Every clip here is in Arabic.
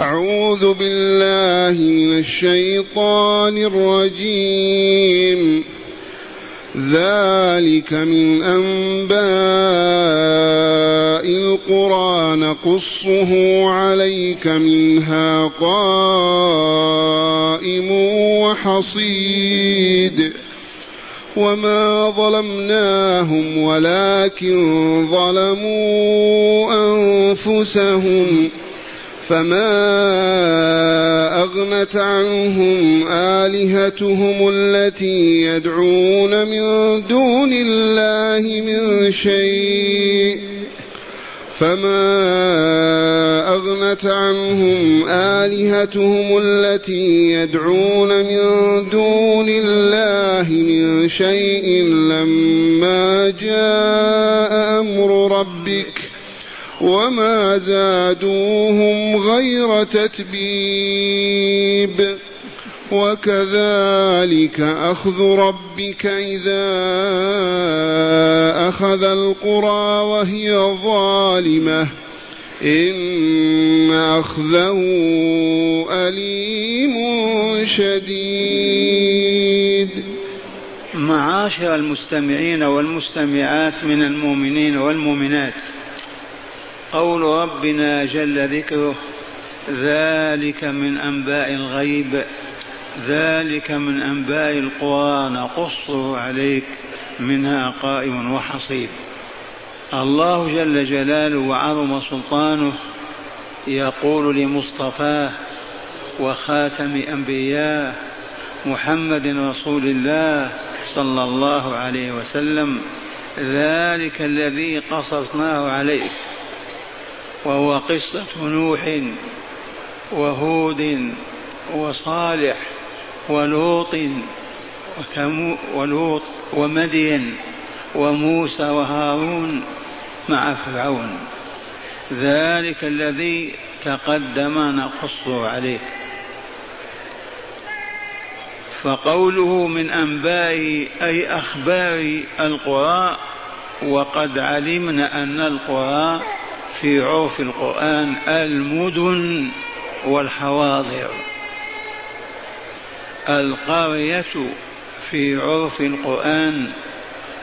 أعوذ بالله من الشيطان الرجيم. ذلك من أنباء القرى نقصه عليك منها قائم وحصيد. وما ظلمناهم ولكن ظلموا أنفسهم. فما أغنت عنهم آلهتهم التي يدعون من دون الله من شيء فما أغنت عنهم آلهتهم التي يدعون من دون الله من شيء لما جاء أمر ربك وما زادوهم غير تتبيب وكذلك اخذ ربك اذا اخذ القرى وهي ظالمه ان اخذه اليم شديد معاشر المستمعين والمستمعات من المؤمنين والمؤمنات. قول ربنا جل ذكره ذلك من أنباء الغيب ذلك من أنباء القرى نقصه عليك منها قائم وحصيد. الله جل جلاله وعظم سلطانه يقول لمصطفاه وخاتم أنبياء محمد رسول الله صلى الله عليه وسلم ذلك الذي قصصناه عليك. وهو قصة نوح وهود وصالح ولوط ولوط ومدين وموسى وهارون مع فرعون. ذلك الذي تقدم نقصه عليك فقوله من أنباء أي أخبار القرى وقد علمنا أن القرى في عرف القرآن المدن والحواضر. القرية في عرف القرآن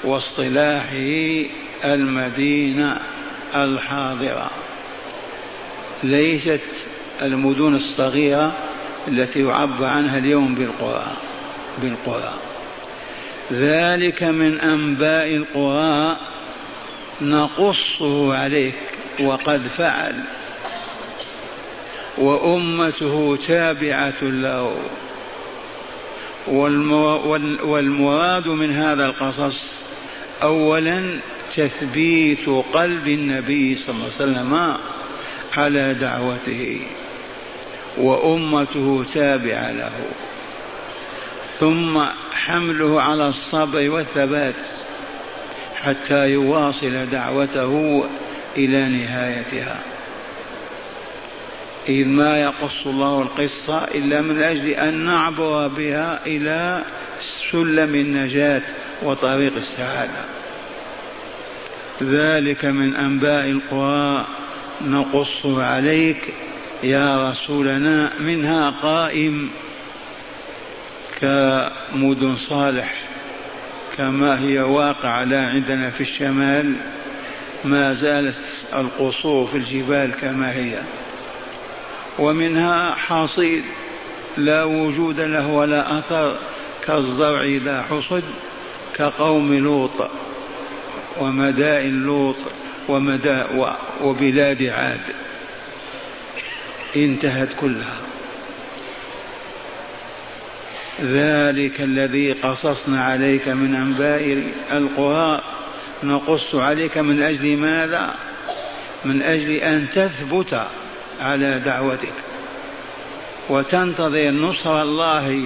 واصطلاحه المدينة الحاضرة. ليست المدن الصغيرة التي يعبر عنها اليوم بالقرى بالقرى ذلك من أنباء القرى نقصه عليك. وقد فعل. وأمته تابعة له. والمراد من هذا القصص أولا تثبيت قلب النبي صلى الله عليه وسلم على دعوته. وأمته تابعة له. ثم حمله على الصبر والثبات حتى يواصل دعوته إلى نهايتها. إذ ما يقص الله القصة إلا من أجل أن نعبر بها إلى سلم النجاة وطريق السعادة. ذلك من أنباء القرى. نقص عليك يا رسولنا منها قائم. كمدن صالح. كما هي واقعة لا عندنا في الشمال. ما زالت القصور في الجبال كما هي. ومنها حصيد لا وجود له ولا أثر كالزرع إذا حصد كقوم لوط ومدائن لوط ومدا وبلاد عاد. انتهت كلها. ذلك الذي قصصنا عليك من أنباء القرى نقص عليك من أجل ماذا؟ من أجل أن تثبت على دعوتك. وتنتظر نصر الله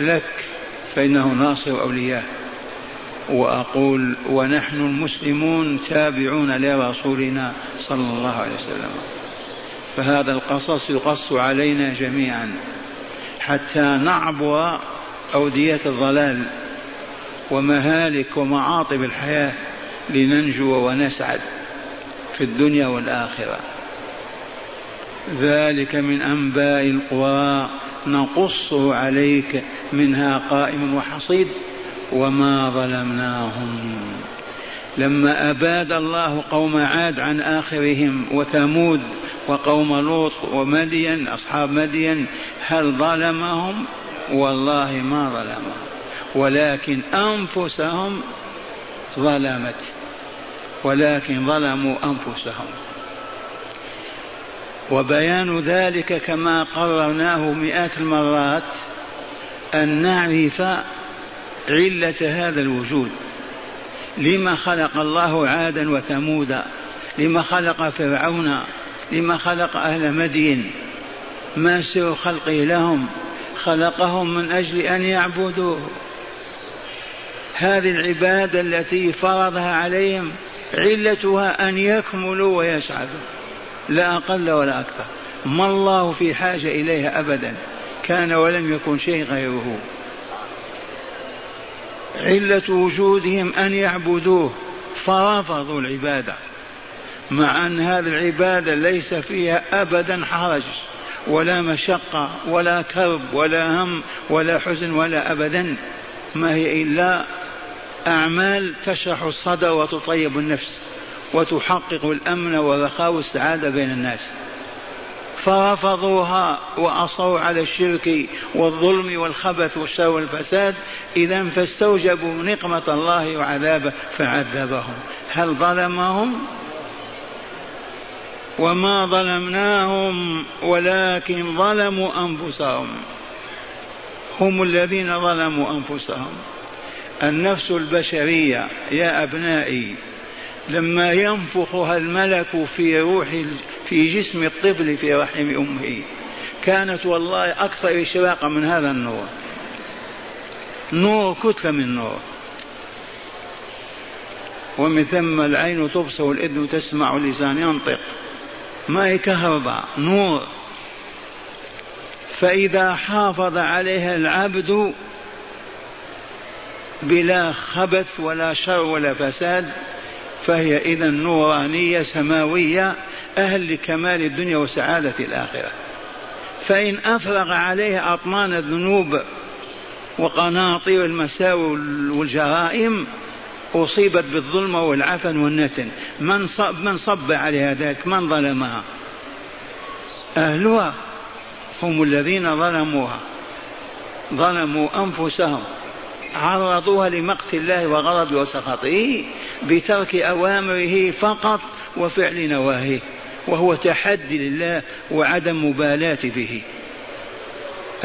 لك فإنه ناصر أولياء وأقول ونحن المسلمون تابعون لرسولنا صلى الله عليه وسلم. فهذا القصص يقص علينا جميعا. حتى نعبر أودية الضلال. ومهالك ومعاطب الحياة لننجو ونسعد في الدنيا والآخرة. ذلك من أنباء القرى نقصه عليك منها قائم وحصيد وما ظلمناهم. لما أباد الله قوم عاد عن آخرهم وثمود وقوم لوط ومدين أصحاب مدين هل ظلمهم؟ والله ما ظلمهم. ولكن أنفسهم ظلمت. ولكن ظلموا أنفسهم. وبيان ذلك كما قررناه مئات المرات أن نعرف علة هذا الوجود. لما خلق الله عادا وثمودا؟ لما خلق فرعون؟ لما خلق أهل مدين؟ ما سر خلقه لهم؟ خلقهم من أجل أن يعبدوه. هذه العبادة التي فرضها عليهم علتها أن يكملوا ويسعدوا. لا أقل ولا أكثر. ما الله في حاجة إليها أبدا. كان ولم يكن شيء غيره. علة وجودهم أن يعبدوه. فرفضوا العبادة. مع أن هذه العبادة ليس فيها أبدا حرج. ولا مشقة ولا كرب ولا هم ولا حزن ولا أبدا. ما هي إلا أعمال تشرح الصدر وتطيب النفس وتحقق الأمن والرخاء والسعادة بين الناس. فرفضوها وأصروا على الشرك والظلم والخبث والشر والفساد. إذا فاستوجبوا نقمة الله وعذابه فعذبهم. هل ظلمهم؟ وما ظلمناهم ولكن ظلموا أنفسهم. هم الذين ظلموا أنفسهم. النفس البشرية يا أبنائي لما ينفخها الملك في روح في جسم الطفل في رحم أمه كانت والله أكثر إشراقا من هذا النور. نور كتلة من نور. ومن ثم العين تبصر والإذن تسمع واللسان ينطق. ما هي كهرباء؟ نور. فإذا حافظ عليها العبد بلا خبث ولا شر ولا فساد فهي إذا نورانية سماوية أهل لكمال الدنيا وسعادة الآخرة. فإن أفرغ عليها أطنان الذنوب وقناطير المساوي والجرائم أصيبت بالظلم والعفن والنتن. من صب, من صب عليها ذلك؟ من ظلمها؟ أهلها هم الذين ظلموها. ظلموا أنفسهم. عرضوها لمقت الله وغضبه وسخطه بترك أوامره فقط وفعل نواهيه وهو تحدي لله وعدم مبالاة به.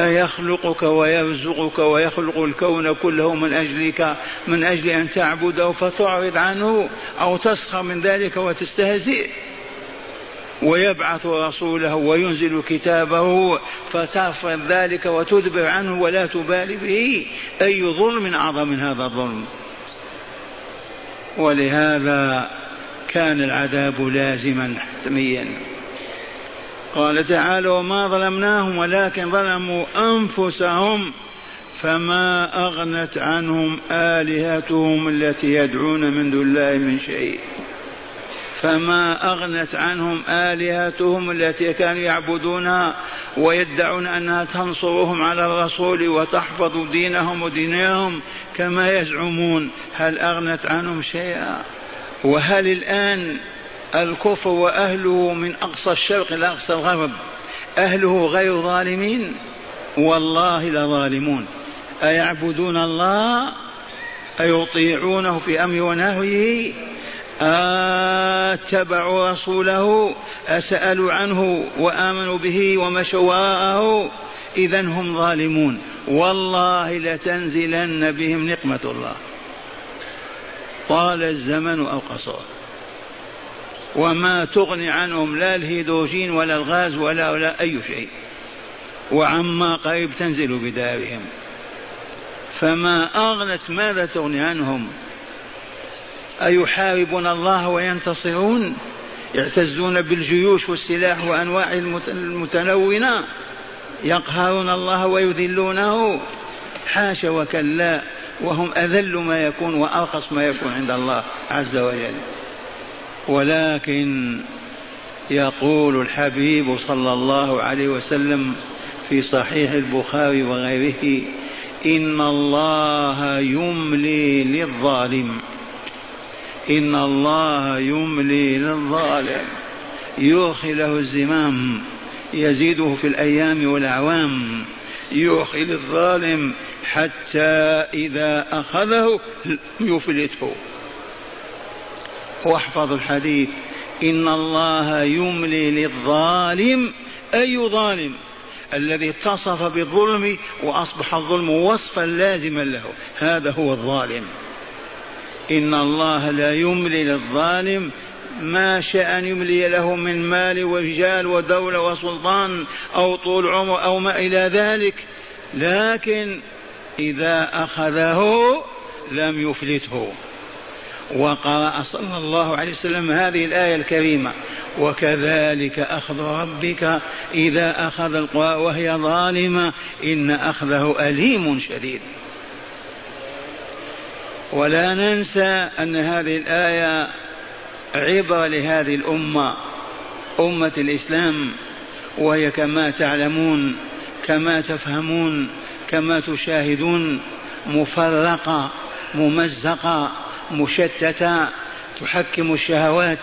أيخلقك ويرزقك ويخلق الكون كله من أجلك من أجل أن تعبده فتعرض عنه أو تسخر من ذلك وتستهزئ. ويبعث رسوله وينزل كتابه فترفض ذلك وتدبر عنه ولا تبالي به. أي ظلم أعظم من هذا الظلم. ولهذا كان العذاب لازما حتميا. قال تعالى وما ظلمناهم ولكن ظلموا أنفسهم فما أغنت عنهم آلهتهم التي يدعون من دون الله من شيء. فما أغنت عنهم آلهتهم التي كانوا يعبدونها ويدعون أنها تنصرهم على الرسول وتحفظ دينهم ودينهم كما يزعمون. هل أغنت عنهم شيئا؟ وهل الآن الكفر وأهله من أقصى الشرق إلى أقصى الغرب أهله غير ظالمين؟ والله لظالمون. أيعبدون الله؟ أيطيعونه في أمر ونهيه؟ آتبعوا رسوله أسألوا عنه وآمنوا به ومشوا وراءه اذا هم ظالمون. والله لتنزلن بهم نقمة الله. طال الزمن أو قصر وما تغني عنهم لا الهيدروجين ولا الغاز ولا ولا أي شيء. وعما قريب تنزل بدارهم. فما أغنت ماذا تغني عنهم؟ أيحاربون الله وينتصرون؟ يعتزون بالجيوش والسلاح وأنواع المتنونة يقهرون الله ويذلونه. حاشا وكلا. وهم أذل ما يكون وأرخص ما يكون عند الله عز وجل. ولكن يقول الحبيب صلى الله عليه وسلم في صحيح البخاري وغيره إن الله يملي للظالم. إن الله يملي للظالم يرخي له الزمام يزيده في الأيام والأعوام يرخي للظالم حتى إذا أخذه يفلته. واحفظوا الحديث إن الله يملي للظالم أي ظالم؟ الذي اتصف بالظلم وأصبح الظلم وصفا لازما له. هذا هو الظالم. إن الله لا يملي للظالم ما شاء أن يملي له من مال ورجال ودولة وسلطان أو طول عمر أو ما إلى ذلك. لكن إذا أخذه لم يفلته. وقرأ صلى الله عليه وسلم هذه الآية الكريمة وكذلك أخذ ربك إذا أخذ القرى وهي ظالمة إن أخذه أليم شديد. ولا ننسى أن هذه الآية عبرة لهذه الأمة أمة الإسلام وهي كما تعلمون كما تفهمون كما تشاهدون مفرقة ممزقة مشتتة تحكم الشهوات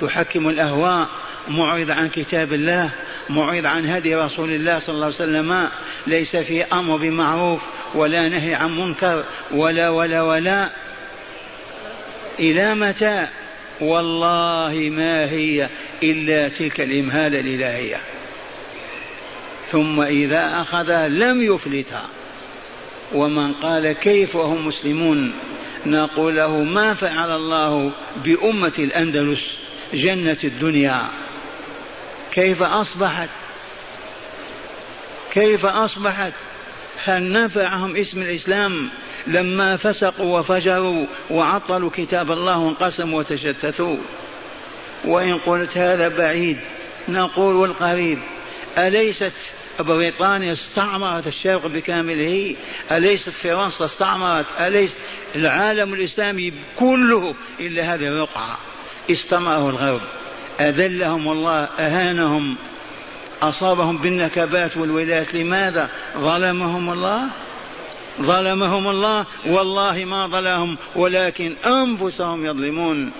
تحكم الأهواء معرض عن كتاب الله معرض عن هدي رسول الله صلى الله عليه وسلم ليس في أمر بمعروف ولا نهي عن منكر ولا ولا ولا. إلى متى؟ والله ما هي إلا تلك الإمهالة الإلهية. ثم إذا أخذها لم يفلتها. ومن قال كيف وهم مسلمون؟ نقول له ما فعل الله بأمة الأندلس جنة الدنيا. كيف أصبحت؟ كيف أصبحت؟ هل نفعهم اسم الإسلام لما فسقوا وفجروا وعطلوا كتاب الله وانقسموا وتشتتوا. وإن قلت هذا بعيد نقول والقريب أليست بريطانيا استعمرت الشرق بكامله؟ أليست فرنسا استعمرت؟ أليس العالم الإسلامي كله إلا هذه الرقعة؟ استمره الغرب أذلهم الله أهانهم أصابهم بالنكبات والولايات لماذا؟ ظلمهم الله؟ ظلمهم الله والله ما ظلمهم ولكن أنفسهم يظلمون.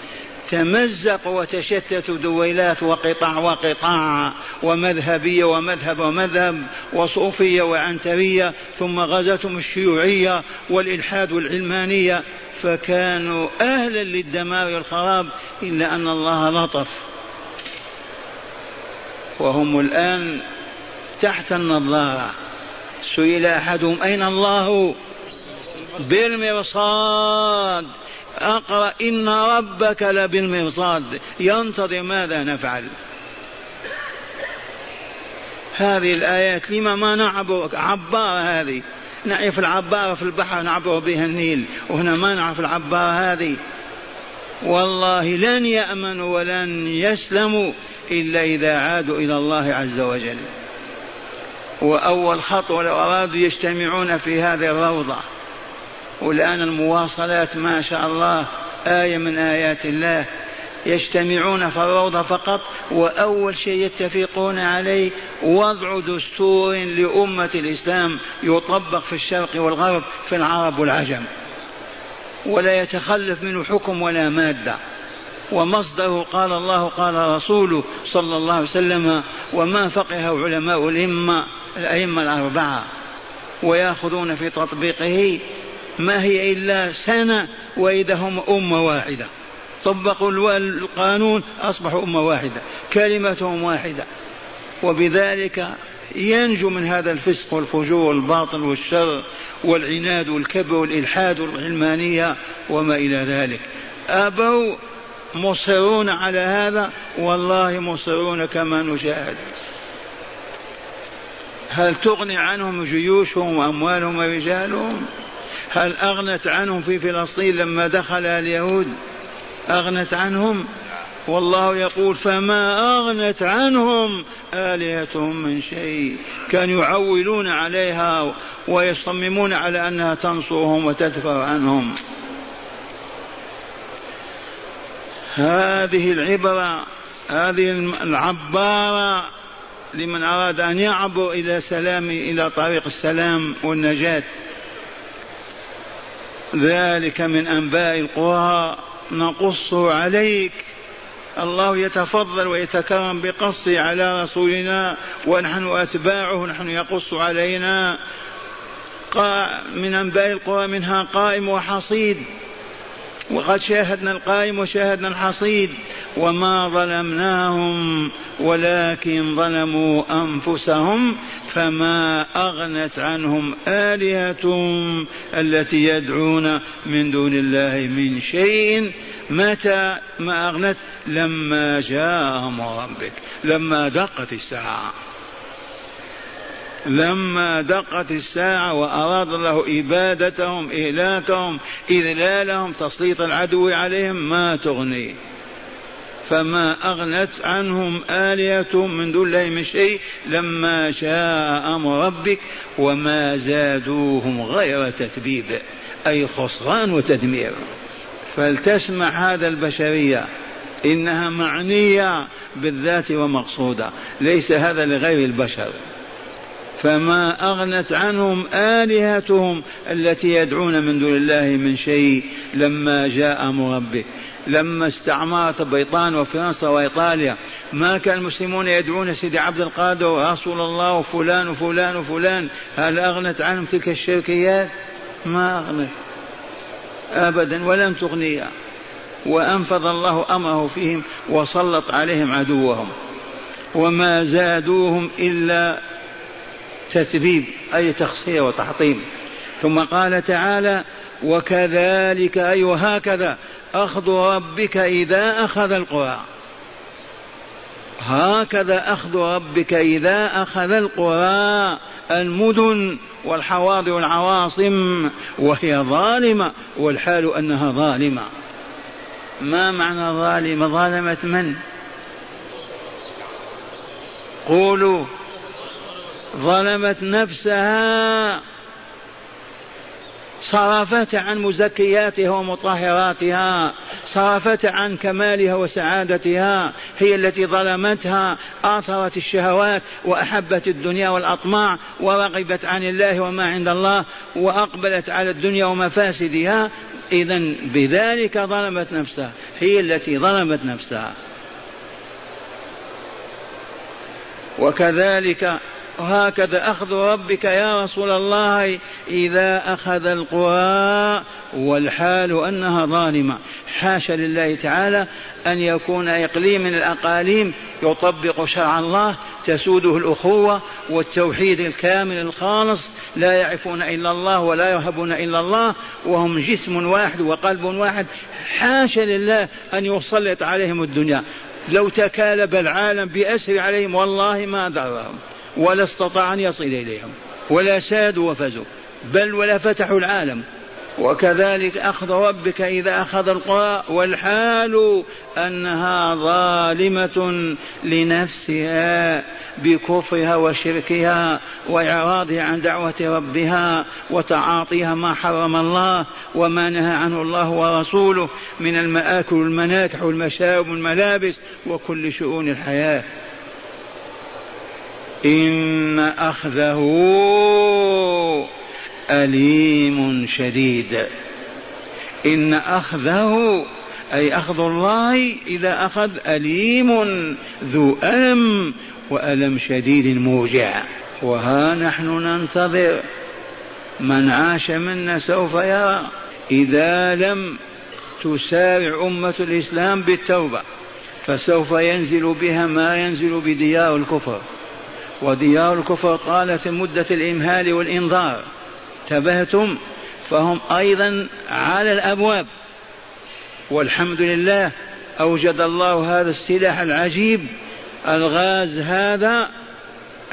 تمزقوا وتشتتوا دويلات وقطع وقطاع ومذهبية ومذهب ومذهب وصوفية وعنترية ثم غزتهم الشيوعية والإلحاد والعلمانية. فكانوا أهلا للدمار والخراب إلا أن الله لطف. وهم الآن تحت النظارة. سئل أحدهم أين الله؟ بالمرصاد. اقرأ إن ربك لبالمرصاد. ينتظر ماذا نفعل؟ هذه الآيات لما ما نعبر؟ عبارة هذه. نعرف العبارة في البحر نعبر بها النيل. وهنا ما نعرف العبارة هذه. والله لن يأمنوا ولن يسلموا. إلا إذا عادوا إلى الله عز وجل. وأول خطوة لو أرادوا يجتمعون في هذه الروضة والآن المواصلات ما شاء الله آية من آيات الله يجتمعون في الروضة فقط وأول شيء يتفقون عليه وضع دستور لأمة الإسلام يطبق في الشرق والغرب في العرب والعجم. ولا يتخلف منه حكم ولا مادة. ومصدره قال الله قال رسوله صلى الله عليه وسلم وما فقه علماء الأئمة الأئمة الأربعة ويأخذون في تطبيقه ما هي إلا سنة وإذا هم أمة واحدة. طبقوا القانون أصبحوا أمة واحدة كلمتهم واحدة. وبذلك ينجو من هذا الفسق والفجور والباطل والشر والعناد والكبر والإلحاد والعلمانية وما إلى ذلك. أبوا مصرون على هذا والله مصرون كما نشاهد. هل تغني عنهم جيوشهم وأموالهم ورجالهم؟ هل أغنت عنهم في فلسطين لما دخل اليهود؟ أغنت عنهم؟ والله يقول فما أغنت عنهم آلهتهم من شيء. كانوا يعولون عليها ويصممون على أنها تنصرهم وتدفع عنهم. هذه العبرة هذه العبارة لمن أراد أن يعبر إلى سلام إلى طريق السلام والنجاة. ذلك من أنباء القرى. نقصه عليك. الله يتفضل ويتكرم بقصه على رسولنا ونحن أتباعه نحن يقص علينا. من أنباء القرى منها قائم وحصيد. وقد شاهدنا القائم وشاهدنا الحصيد وما ظلمناهم ولكن ظلموا أنفسهم فما أغنت عنهم آلهتهم التي يدعون من دون الله من شيء. متى ما أغنت؟ لما جاءهم ربك لما دقت الساعة. لما دقت الساعة وأراد الله إبادتهم إهلاكهم إذلالهم تسليط العدو عليهم ما تغني. فما أغنت عنهم آلهتهم من دون الله من شيء لما شاء أمر ربك وما زادوهم غير تثبيب أي خسران وتدمير. فلتسمع هذا البشرية إنها معنية بالذات ومقصودة ليس هذا لغير البشر. فما أغنت عنهم آلهتهم التي يدعون من دون الله من شيء لما جاء أمر ربك لما استعمرت بريطانيا وفرنسا وإيطاليا ما كان المسلمون يدعون سيدي عبد القادر ورسول الله وفلان وفلان وفلان. هل أغنت عنهم تلك الشركيات؟ ما أغنت. أبدا ولن تغني وأنفذ الله أمره فيهم وسلط عليهم عدوهم. وما زادوهم إلا تثبيب أي تخصير وتحطيم. ثم قال تعالى وكذلك أي وهكذا أخذ ربك إذا أخذ القرى هكذا أخذ ربك إذا أخذ القرى المدن والحواضر والعواصم وهي ظالمة والحال أنها ظالمة. ما معنى ظالمة؟ ظالمت من؟ قولوا ظلمت نفسها. صرفت عن مزكياتها ومطهراتها. صرفت عن كمالها وسعادتها. هي التي ظلمتها آثرت الشهوات وأحبت الدنيا والأطماع ورغبت عن الله وما عند الله وأقبلت على الدنيا ومفاسدها. إذا بذلك ظلمت نفسها. هي التي ظلمت نفسها. وكذلك وهكذا أخذ ربك يا رسول الله إذا أخذ القرى والحال أنها ظالمة. حاشا لله تعالى أن يكون إقليم من الأقاليم يطبق شرع الله تسوده الأخوة والتوحيد الكامل الخالص لا يعرفون إلا الله ولا يهبون إلا الله وهم جسم واحد وقلب واحد. حاشا لله أن يسلط عليهم الدنيا. لو تكالب العالم بأسر عليهم والله ما ضرهم ولا استطاع أن يصل إليهم ولا سادوا وفزوا بل ولا فتحوا العالم. وكذلك أخذ ربك إذا أخذ القرى والحال أنها ظالمة لنفسها بكفرها وشركها وإعراضها عن دعوة ربها وتعاطيها ما حرم الله وما نهى عنه الله ورسوله من المآكل والمناكح والمشارب والملابس وكل شؤون الحياة. إن أخذه أليم شديد. إن أخذه أي أخذ الله إذا أخذ أليم ذو ألم وألم شديد موجع. وها نحن ننتظر. من عاش منا سوف يرى. إذا لم تسارع أمة الإسلام بالتوبة فسوف ينزل بها ما ينزل بديار الكفر. وديار الكفر طالت مدة الإمهال والإنذار. انتبهتم فهم أيضا على الأبواب. والحمد لله أوجد الله هذا السلاح العجيب الغاز هذا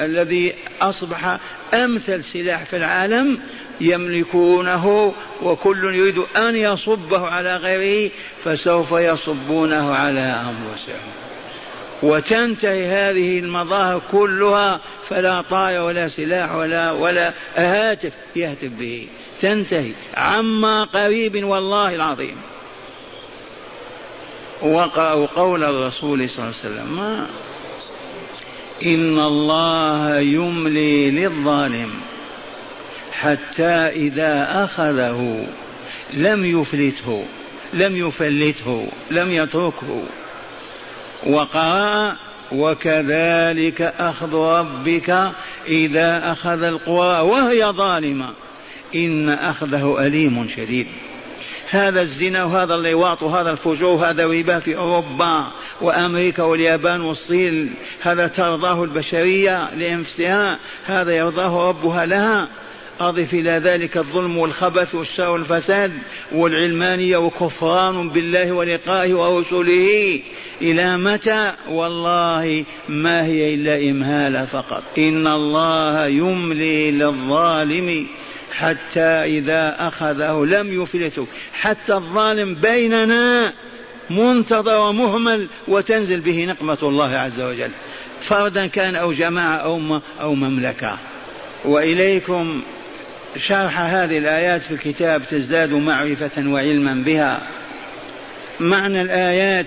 الذي أصبح أمثل سلاح في العالم يملكونه وكل يريد أن يصبه على غيره فسوف يصبونه على أنفسهم. وتنتهي هذه المظاهر كلها فلا طائر ولا سلاح ولا ولا هاتف يهتف به. تنتهي. عما قريب والله العظيم. وقرأوا قول الرسول صلى الله عليه وسلم. ما؟ إن الله يملي للظالم حتى إذا أخذه لم يفلته لم يفلته لم يتركه. وقرأ وكذلك أخذ ربك إذا أخذ القرى وهي ظالمة. إن أخذه أليم شديد. هذا الزنا وهذا اللواط وهذا الفجور وهذا الربا في أوروبا وأمريكا واليابان والصين هذا ترضاه البشرية لأنفسها هذا يرضاه ربها لها. أضف إلى ذلك الظلم والخبث والشر والفساد والعلمانية وكفران بالله ولقائه ورسله. إلى متى؟ والله ما هي إلا إمهالة فقط. إن الله يملي للظالم حتى إذا أخذه لم يفلته. حتى الظالم بيننا منتظر ومهمل وتنزل به نقمة الله عز وجل. فردا كان أو جماعة أو, أو مملكة. وإليكم شرح هذه الآيات في الكتاب تزداد معرفة وعلما بها. معنى الآيات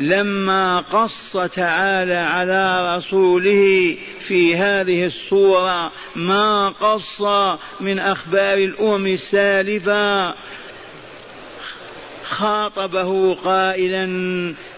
لما قص تعالى على رسوله في هذه الصورة ما قص من أخبار الأمم السالفة خاطبه قائلا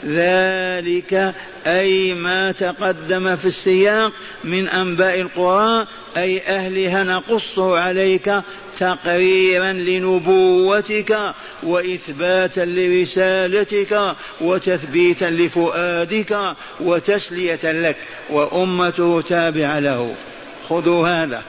ذلك أي ما تقدم في السياق من أنباء القرى أي أهلها نقصه عليك تقريرا لنبوتك وإثباتا لرسالتك وتثبيتا لفؤادك وتسلية لك وأمته تابعة له. خذوا هذا.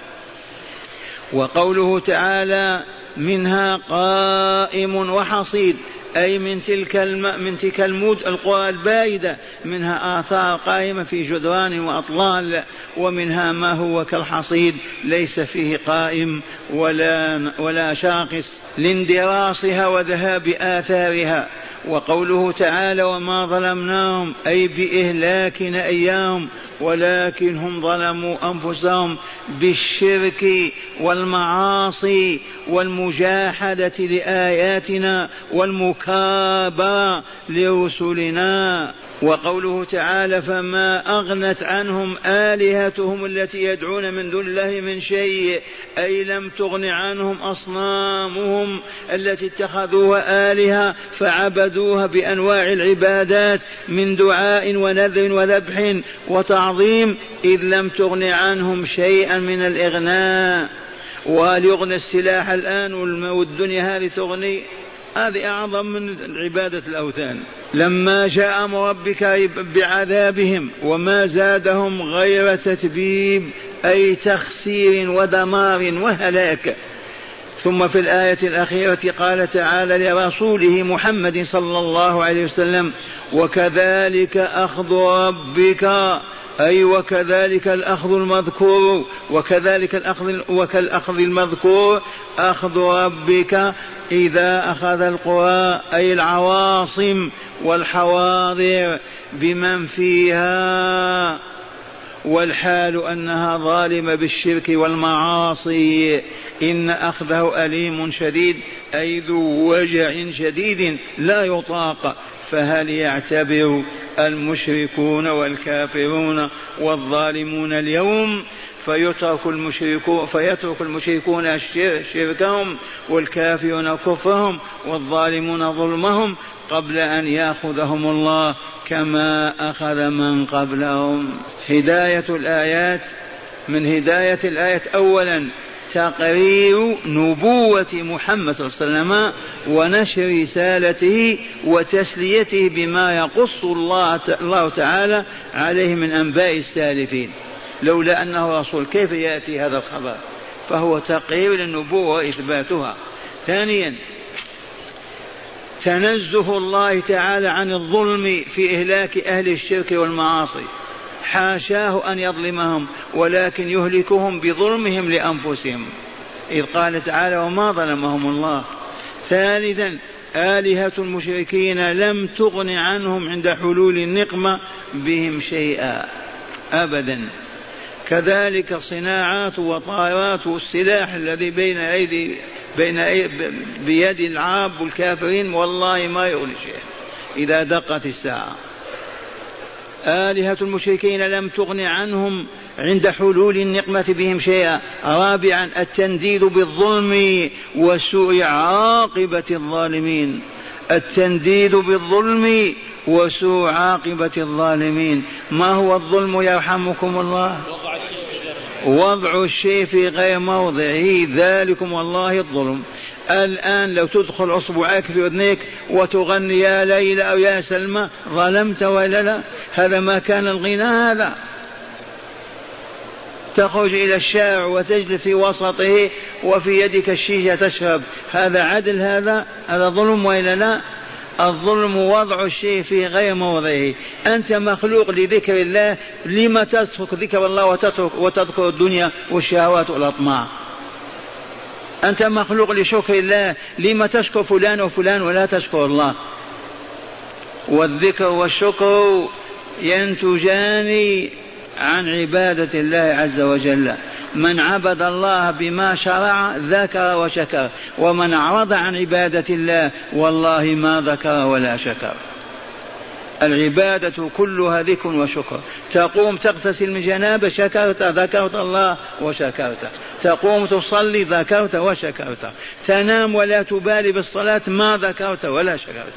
وقوله تعالى منها قائم وحصيد أي من تلك الم... من تلك المود القرى البائدة منها آثار قائمة في جدران وأطلال ومنها ما هو كالحصيد ليس فيه قائم ولا ولا شاخص لاندراسها وذهاب آثارها. وقوله تعالى وما ظلمناهم أي بإهلاكنا إياهم ولكن هم ظلموا أنفسهم بالشرك والمعاصي والمجاحدة لآياتنا والمكابرة لرسلنا. وقوله تعالى فما اغنت عنهم الهتهم التي يدعون من دون الله من شيء اي لم تغن عنهم اصنامهم التي اتخذوها الهه فعبدوها بانواع العبادات من دعاء ونذر وذبح وتعظيم اذ لم تغن عنهم شيئا من الاغناء. وهل يغني السلاح الان والدنيا هذه تغني هذه أعظم من عبادة الأوثان. لما جاء أمر ربك بعذابهم وما زادهم غير تتبيب أي تخسير ودمار وهلاك ثم في الآية الأخيرة قال تعالى لرسوله محمد صلى الله عليه وسلم وكذلك أخذ ربك أي وكذلك الأخذ المذكور وكذلك الأخذ وكالأخذ المذكور أخذ ربك إذا أخذ القرى أي العواصم والحواضر بمن فيها والحال أنها ظالمة بالشرك والمعاصي. إن أخذه أليم شديد أي ذو وجع شديد لا يطاق. فهل يعتبر المشركون والكافرون والظالمون اليوم؟ فيترك المشركون فيترك المشركون شركهم والكافرون كفرهم والظالمون ظلمهم قبل أن يأخذهم الله كما أخذ من قبلهم. هداية الآيات من هداية الآية أولا تقرير نبوة محمد صلى الله عليه وسلم ونشر رسالته وتسليته بما يقص الله الله تعالى عليه من أنباء السالفين. لولا أنه رسول كيف يأتي هذا الخبر؟ فهو تقرير للنبوة وإثباتها. ثانيا تنزه الله تعالى عن الظلم في إهلاك أهل الشرك والمعاصي. حاشاه أن يظلمهم ولكن يهلكهم بظلمهم لأنفسهم. إذ قال تعالى وما ظلمهم الله. ثالثا آلهة المشركين لم تغن عنهم عند حلول النقمة بهم شيئا. أبدا. كذلك صناعات وطائرات والسلاح الذي بين أيدي بين بيد العرب والكافرين والله ما يغني شيئا إذا دقت الساعة. آلهة المشركين لم تغن عنهم عند حلول النقمة بهم شيئا. رابعا التنديد بالظلم وسوء عاقبة الظالمين. التنديد بالظلم وسوء عاقبة الظالمين. ما هو الظلم يرحمكم الله؟ وضع الشيء في غير موضعه. ذلكم والله الظلم. الآن لو تدخل أصبعك في أذنيك وتغني يا ليلى أو يا سلمى ظلمت ولا لا؟ هذا ما كان الغنى هذا. تخرج إلى الشارع وتجلس في وسطه وفي يدك الشيشة تشرب. هذا عدل هذا؟ هذا ظلم وإلا لا؟ الظلم وضع الشيء في غير موضعه. أنت مخلوق لذكر الله لما تترك ذكر الله وتترك وتذكر الدنيا والشهوات والأطماع. أنت مخلوق لشكر الله لما تشكر فلان وفلان ولا تشكر الله. والذكر والشكر ينتجان عن عبادة الله عز وجل. من عبد الله بما شرع ذكر وشكر. ومن أعرض عن عبادة الله والله ما ذكر ولا شكر. العبادة كلها ذكر وشكر. تقوم تغتسل من جنابة شكرت ذكرت الله وشكرت. تقوم تصلي ذكرت وشكرت. تنام ولا تبالي بالصلاة ما ذكرت ولا شكرت.